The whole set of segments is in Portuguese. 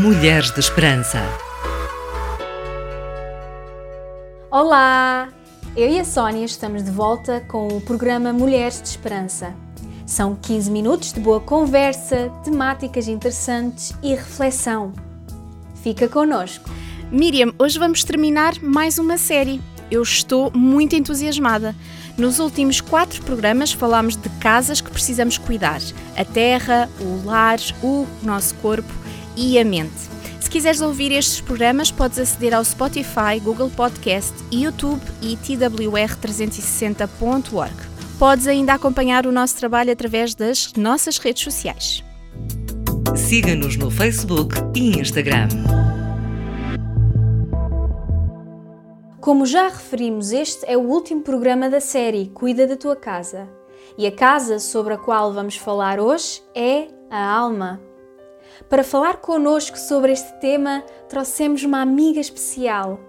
Mulheres de Esperança. Olá! Eu e a Sónia estamos de volta com o programa Mulheres de Esperança. São 15 minutos de boa conversa, temáticas interessantes e reflexão. Fica connosco. Miriam, hoje vamos terminar mais uma série. Eu estou muito entusiasmada. Nos últimos quatro programas falámos de casas que precisamos cuidar: a terra, o lar, o nosso corpo e a mente. Se quiseres ouvir estes programas, podes aceder ao Spotify, Google Podcast, YouTube e twr360.org. Podes ainda acompanhar o nosso trabalho através das nossas redes sociais. Siga-nos no Facebook e Instagram. Como já referimos, este é o último programa da série Cuida da tua casa. E a casa sobre a qual vamos falar hoje é a alma. Para falar connosco sobre este tema, trouxemos uma amiga especial,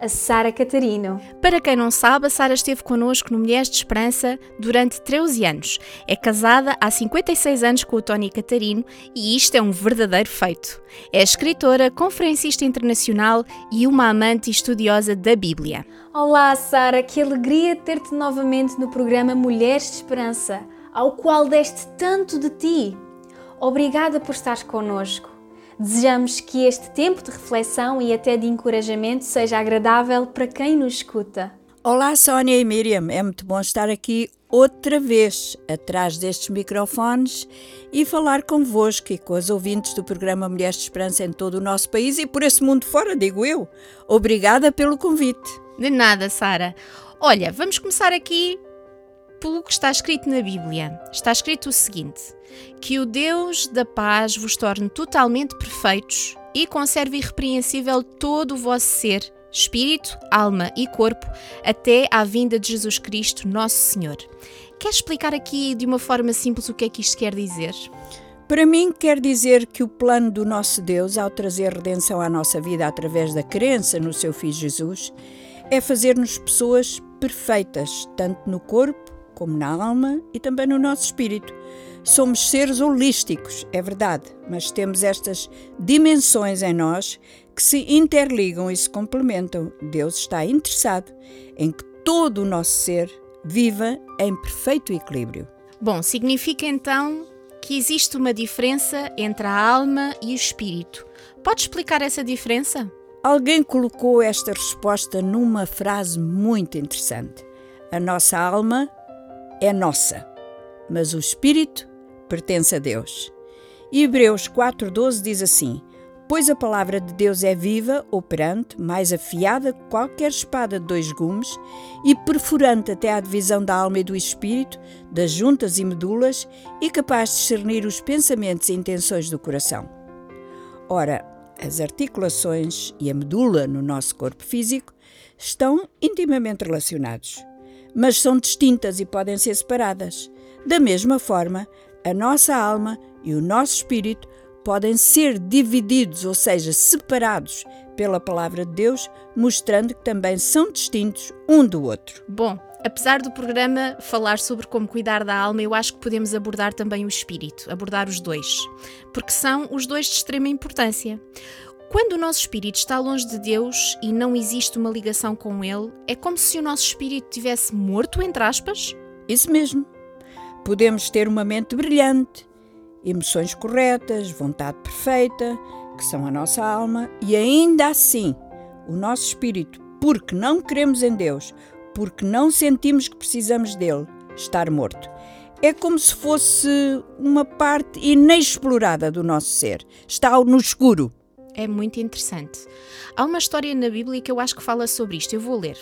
a Sara Catarino. Para quem não sabe, a Sara esteve connosco no Mulheres de Esperança durante 13 anos. É casada há 56 anos com o Tony Catarino e isto é um verdadeiro feito. É escritora, conferencista internacional e uma amante estudiosa da Bíblia. Olá, Sara, que alegria ter-te novamente no programa Mulheres de Esperança, ao qual deste tanto de ti. Obrigada por estares connosco. Desejamos que este tempo de reflexão e até de encorajamento seja agradável para quem nos escuta. Olá, Sónia e Miriam. É muito bom estar aqui outra vez atrás destes microfones e falar convosco e com os ouvintes do programa Mulheres de Esperança em todo o nosso país e por esse mundo fora, digo eu. Obrigada pelo convite. De nada, Sara. Olha, vamos começar aqui pelo que está escrito na Bíblia. Está escrito o seguinte: Que o Deus da paz vos torne totalmente perfeitos e conserve irrepreensível todo o vosso ser, espírito, alma e corpo, até à vinda de Jesus Cristo, nosso Senhor. Quer explicar aqui de uma forma simples o que é que isto quer dizer? Para mim, quer dizer que o plano do nosso Deus, ao trazer redenção à nossa vida através da crença no seu Filho Jesus, é fazer-nos pessoas perfeitas, tanto no corpo como na alma e também no nosso espírito. Somos seres holísticos, é verdade, mas temos estas dimensões em nós que se interligam e se complementam. Deus está interessado em que todo o nosso ser viva em perfeito equilíbrio. Bom, significa então que existe uma diferença entre a alma e o espírito. Pode explicar essa diferença? Alguém colocou esta resposta numa frase muito interessante. A nossa alma é nossa, mas o espírito pertence a Deus. Hebreus 4,12 diz assim: Pois a palavra de Deus é viva, operante, mais afiada que qualquer espada de dois gumes e perfurante até à divisão da alma e do espírito, das juntas e medulas, e capaz de discernir os pensamentos e intenções do coração. Ora, as articulações e a medula no nosso corpo físico estão intimamente relacionados mas são distintas e podem ser separadas. Da mesma forma, a nossa alma e o nosso espírito podem ser divididos, ou seja, separados pela palavra de Deus, mostrando que também são distintos um do outro. Bom, apesar do programa falar sobre como cuidar da alma, eu acho que podemos abordar também o espírito, abordar os dois, porque são os dois de extrema importância. Quando o nosso espírito está longe de Deus e não existe uma ligação com Ele, é como se o nosso espírito tivesse morto, entre aspas? Isso mesmo. Podemos ter uma mente brilhante, emoções corretas, vontade perfeita, que são a nossa alma, e ainda assim, o nosso espírito, porque não queremos em Deus, porque não sentimos que precisamos dele, estar morto. É como se fosse uma parte inexplorada do nosso ser. Está no escuro é muito interessante. Há uma história na Bíblia que eu acho que fala sobre isto, eu vou ler.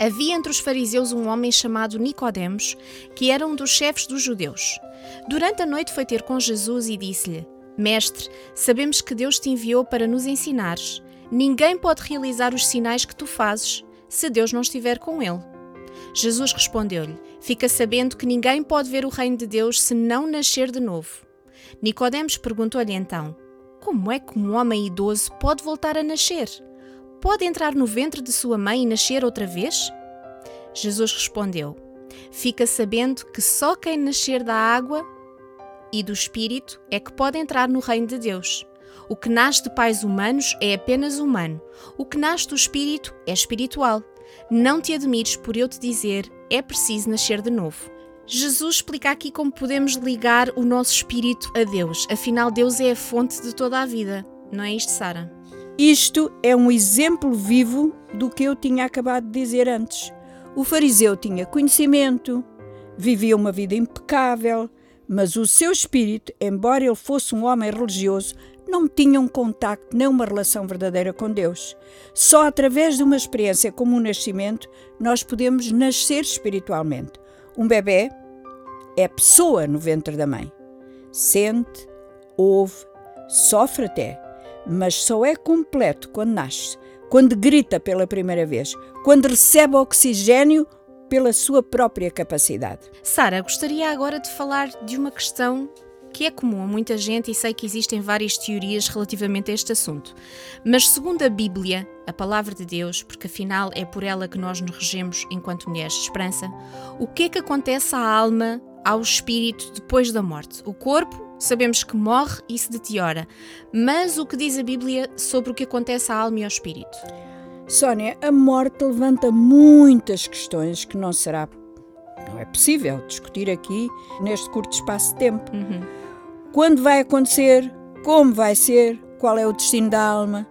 Havia entre os fariseus um homem chamado Nicodemos, que era um dos chefes dos judeus. Durante a noite foi ter com Jesus e disse-lhe: Mestre, sabemos que Deus te enviou para nos ensinares. Ninguém pode realizar os sinais que tu fazes se Deus não estiver com ele. Jesus respondeu-lhe: Fica sabendo que ninguém pode ver o reino de Deus se não nascer de novo. Nicodemos perguntou-lhe então: como é que um homem idoso pode voltar a nascer? Pode entrar no ventre de sua mãe e nascer outra vez? Jesus respondeu: Fica sabendo que só quem nascer da água e do Espírito é que pode entrar no reino de Deus. O que nasce de pais humanos é apenas humano. O que nasce do espírito é espiritual. Não te admires por eu te dizer, é preciso nascer de novo. Jesus explica aqui como podemos ligar o nosso espírito a Deus. Afinal, Deus é a fonte de toda a vida. Não é isto, Sara? Isto é um exemplo vivo do que eu tinha acabado de dizer antes. O fariseu tinha conhecimento, vivia uma vida impecável, mas o seu espírito, embora ele fosse um homem religioso, não tinha um contacto nem uma relação verdadeira com Deus. Só através de uma experiência como o nascimento nós podemos nascer espiritualmente. Um bebê é pessoa no ventre da mãe. Sente, ouve, sofre até, mas só é completo quando nasce, quando grita pela primeira vez, quando recebe oxigênio pela sua própria capacidade. Sara, gostaria agora de falar de uma questão que é comum a muita gente e sei que existem várias teorias relativamente a este assunto. Mas, segundo a Bíblia, a palavra de Deus, porque afinal é por ela que nós nos regemos enquanto mulheres de esperança, o que é que acontece à alma, ao espírito depois da morte? O corpo, sabemos que morre e se deteriora, mas o que diz a Bíblia sobre o que acontece à alma e ao espírito? Sónia, a morte levanta muitas questões que não será não é possível discutir aqui neste curto espaço de tempo. Uhum. Quando vai acontecer? Como vai ser? Qual é o destino da alma?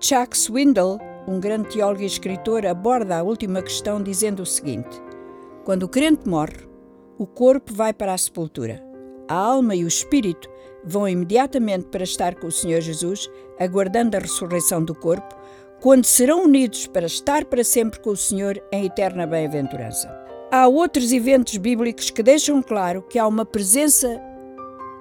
Chuck Swindoll, um grande teólogo e escritor, aborda a última questão dizendo o seguinte: Quando o crente morre, o corpo vai para a sepultura. A alma e o espírito vão imediatamente para estar com o Senhor Jesus, aguardando a ressurreição do corpo, quando serão unidos para estar para sempre com o Senhor em eterna bem-aventurança. Há outros eventos bíblicos que deixam claro que há uma presença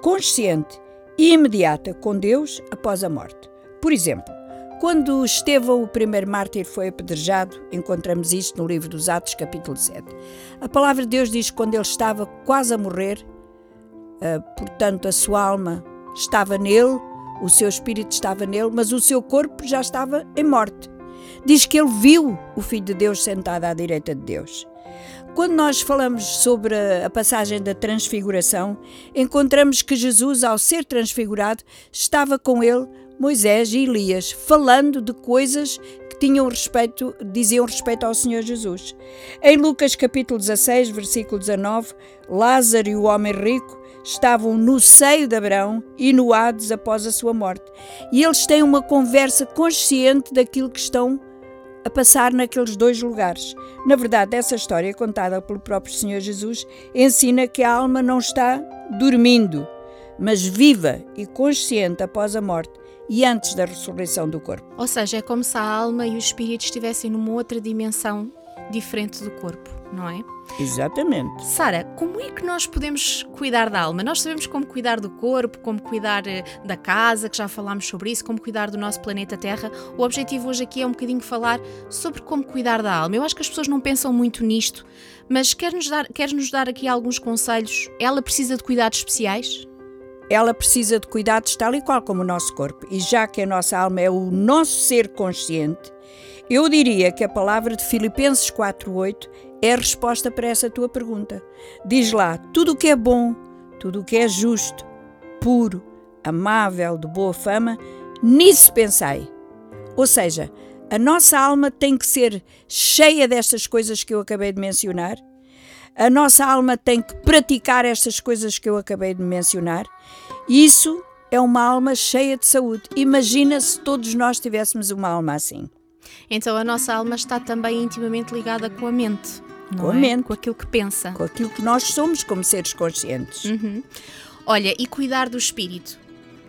consciente e imediata com Deus após a morte. Por exemplo, quando Estevão, o primeiro mártir, foi apedrejado, encontramos isto no livro dos Atos, capítulo 7. A palavra de Deus diz que quando ele estava quase a morrer, uh, portanto, a sua alma estava nele, o seu espírito estava nele, mas o seu corpo já estava em morte. Diz que ele viu o Filho de Deus sentado à direita de Deus. Quando nós falamos sobre a passagem da transfiguração, encontramos que Jesus, ao ser transfigurado, estava com ele Moisés e Elias, falando de coisas que tinham respeito, diziam respeito ao Senhor Jesus. Em Lucas capítulo 16, versículo 19, Lázaro e o homem rico estavam no seio de Abraão e no Hades após a sua morte. E eles têm uma conversa consciente daquilo que estão a passar naqueles dois lugares. Na verdade, essa história, contada pelo próprio Senhor Jesus, ensina que a alma não está dormindo, mas viva e consciente após a morte e antes da ressurreição do corpo. Ou seja, é como se a alma e o espírito estivessem numa outra dimensão diferente do corpo, não é? Exatamente. Sara, como é que nós podemos cuidar da alma? Nós sabemos como cuidar do corpo, como cuidar eh, da casa, que já falámos sobre isso, como cuidar do nosso planeta Terra. O objetivo hoje aqui é um bocadinho falar sobre como cuidar da alma. Eu acho que as pessoas não pensam muito nisto, mas quer-nos dar, quer -nos dar aqui alguns conselhos? Ela precisa de cuidados especiais? Ela precisa de cuidados tal e qual como o nosso corpo. E já que a nossa alma é o nosso ser consciente, eu diria que a palavra de Filipenses 4:8 é a resposta para essa tua pergunta. Diz lá: tudo o que é bom, tudo o que é justo, puro, amável, de boa fama, nisso pensai. Ou seja, a nossa alma tem que ser cheia destas coisas que eu acabei de mencionar. A nossa alma tem que praticar estas coisas que eu acabei de mencionar. Isso é uma alma cheia de saúde. Imagina se todos nós tivéssemos uma alma assim. Então a nossa alma está também intimamente ligada com a mente. Com é? a mente. Com aquilo que pensa. Com aquilo que nós somos como seres conscientes. Uhum. Olha, e cuidar do espírito?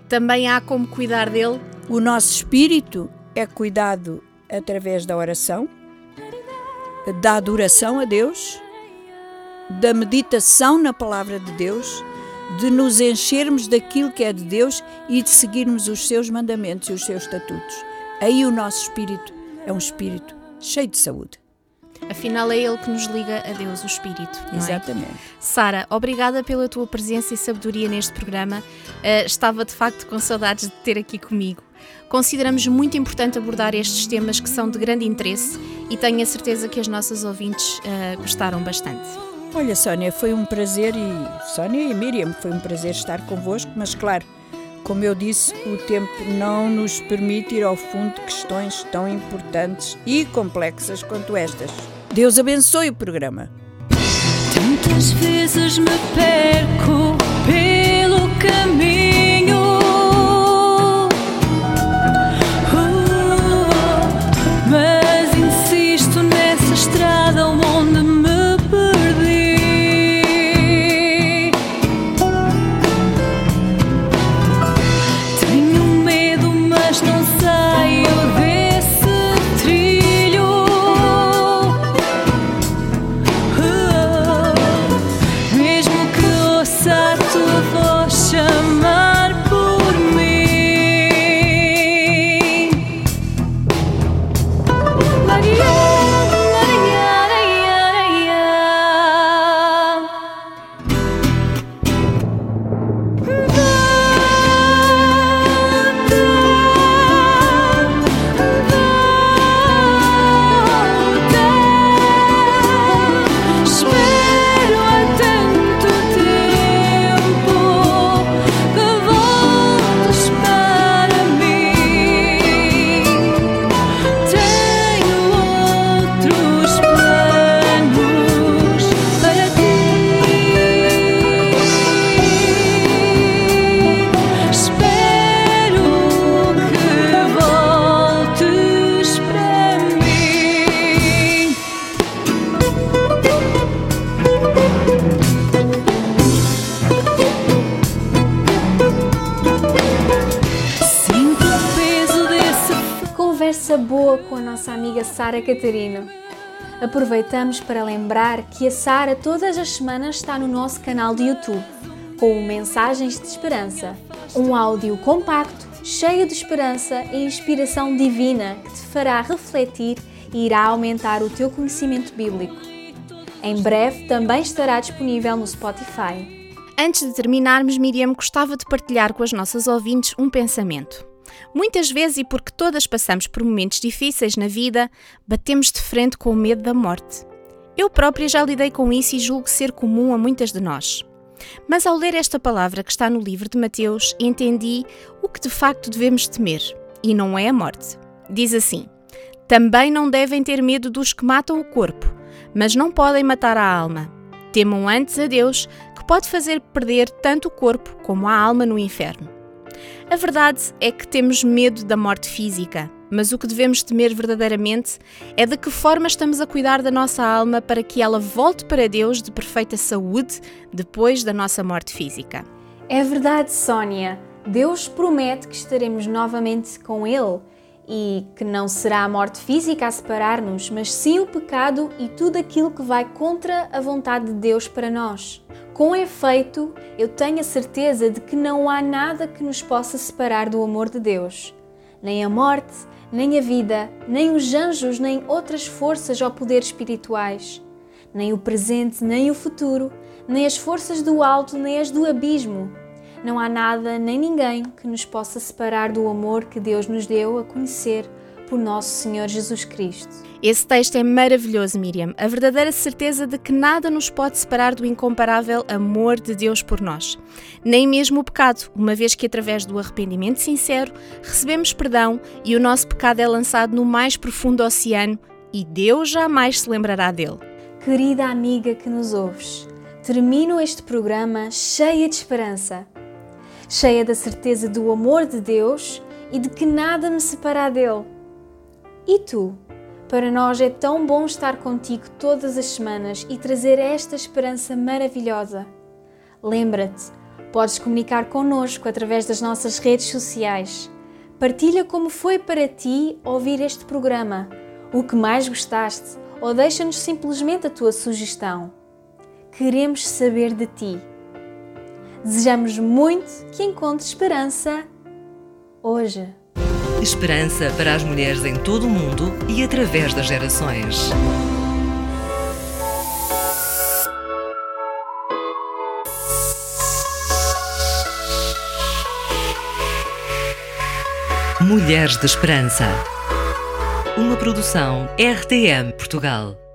Também há como cuidar dele? O nosso espírito é cuidado através da oração, da adoração a Deus, da meditação na palavra de Deus, de nos enchermos daquilo que é de Deus e de seguirmos os seus mandamentos e os seus estatutos. Aí o nosso espírito é um espírito cheio de saúde. Afinal, é ele que nos liga a Deus, o Espírito. Não Exatamente. É? Sara, obrigada pela tua presença e sabedoria neste programa. Uh, estava de facto com saudades de ter aqui comigo. Consideramos muito importante abordar estes temas que são de grande interesse e tenho a certeza que as nossas ouvintes uh, gostaram bastante. Olha, Sónia, foi um prazer e Sónia e Miriam, foi um prazer estar convosco, mas claro, Como eu disse, o tempo não nos permite ir ao fundo de questões tão importantes e complexas quanto estas. Deus abençoe o programa. Tantas vezes me perco Com a nossa amiga Sara Catarino. Aproveitamos para lembrar que a Sara todas as semanas está no nosso canal de YouTube com mensagens de esperança, um áudio compacto, cheio de esperança e inspiração divina que te fará refletir e irá aumentar o teu conhecimento bíblico. Em breve também estará disponível no Spotify. Antes de terminarmos, Miriam gostava de partilhar com as nossas ouvintes um pensamento. Muitas vezes, e porque todas passamos por momentos difíceis na vida, batemos de frente com o medo da morte. Eu própria já lidei com isso e julgo ser comum a muitas de nós. Mas ao ler esta palavra que está no livro de Mateus, entendi o que de facto devemos temer, e não é a morte. Diz assim: Também não devem ter medo dos que matam o corpo, mas não podem matar a alma. Temam antes a Deus, que pode fazer perder tanto o corpo como a alma no inferno. A verdade é que temos medo da morte física, mas o que devemos temer verdadeiramente é de que forma estamos a cuidar da nossa alma para que ela volte para Deus de perfeita saúde depois da nossa morte física. É verdade, Sónia. Deus promete que estaremos novamente com Ele e que não será a morte física a separar-nos, mas sim o pecado e tudo aquilo que vai contra a vontade de Deus para nós. Com efeito, eu tenho a certeza de que não há nada que nos possa separar do amor de Deus. Nem a morte, nem a vida, nem os anjos, nem outras forças ou poderes espirituais. Nem o presente, nem o futuro, nem as forças do alto, nem as do abismo. Não há nada nem ninguém que nos possa separar do amor que Deus nos deu a conhecer por nosso Senhor Jesus Cristo. Esse texto é maravilhoso, Miriam. A verdadeira certeza de que nada nos pode separar do incomparável amor de Deus por nós. Nem mesmo o pecado, uma vez que através do arrependimento sincero recebemos perdão e o nosso pecado é lançado no mais profundo oceano e Deus jamais se lembrará dele. Querida amiga que nos ouves, termino este programa cheia de esperança, cheia da certeza do amor de Deus e de que nada me separará dele. E tu? Para nós é tão bom estar contigo todas as semanas e trazer esta esperança maravilhosa. Lembra-te, podes comunicar connosco através das nossas redes sociais. Partilha como foi para ti ouvir este programa, o que mais gostaste, ou deixa-nos simplesmente a tua sugestão. Queremos saber de ti. Desejamos muito que encontres esperança hoje. Esperança para as mulheres em todo o mundo e através das gerações. Mulheres de Esperança. Uma produção RTM Portugal.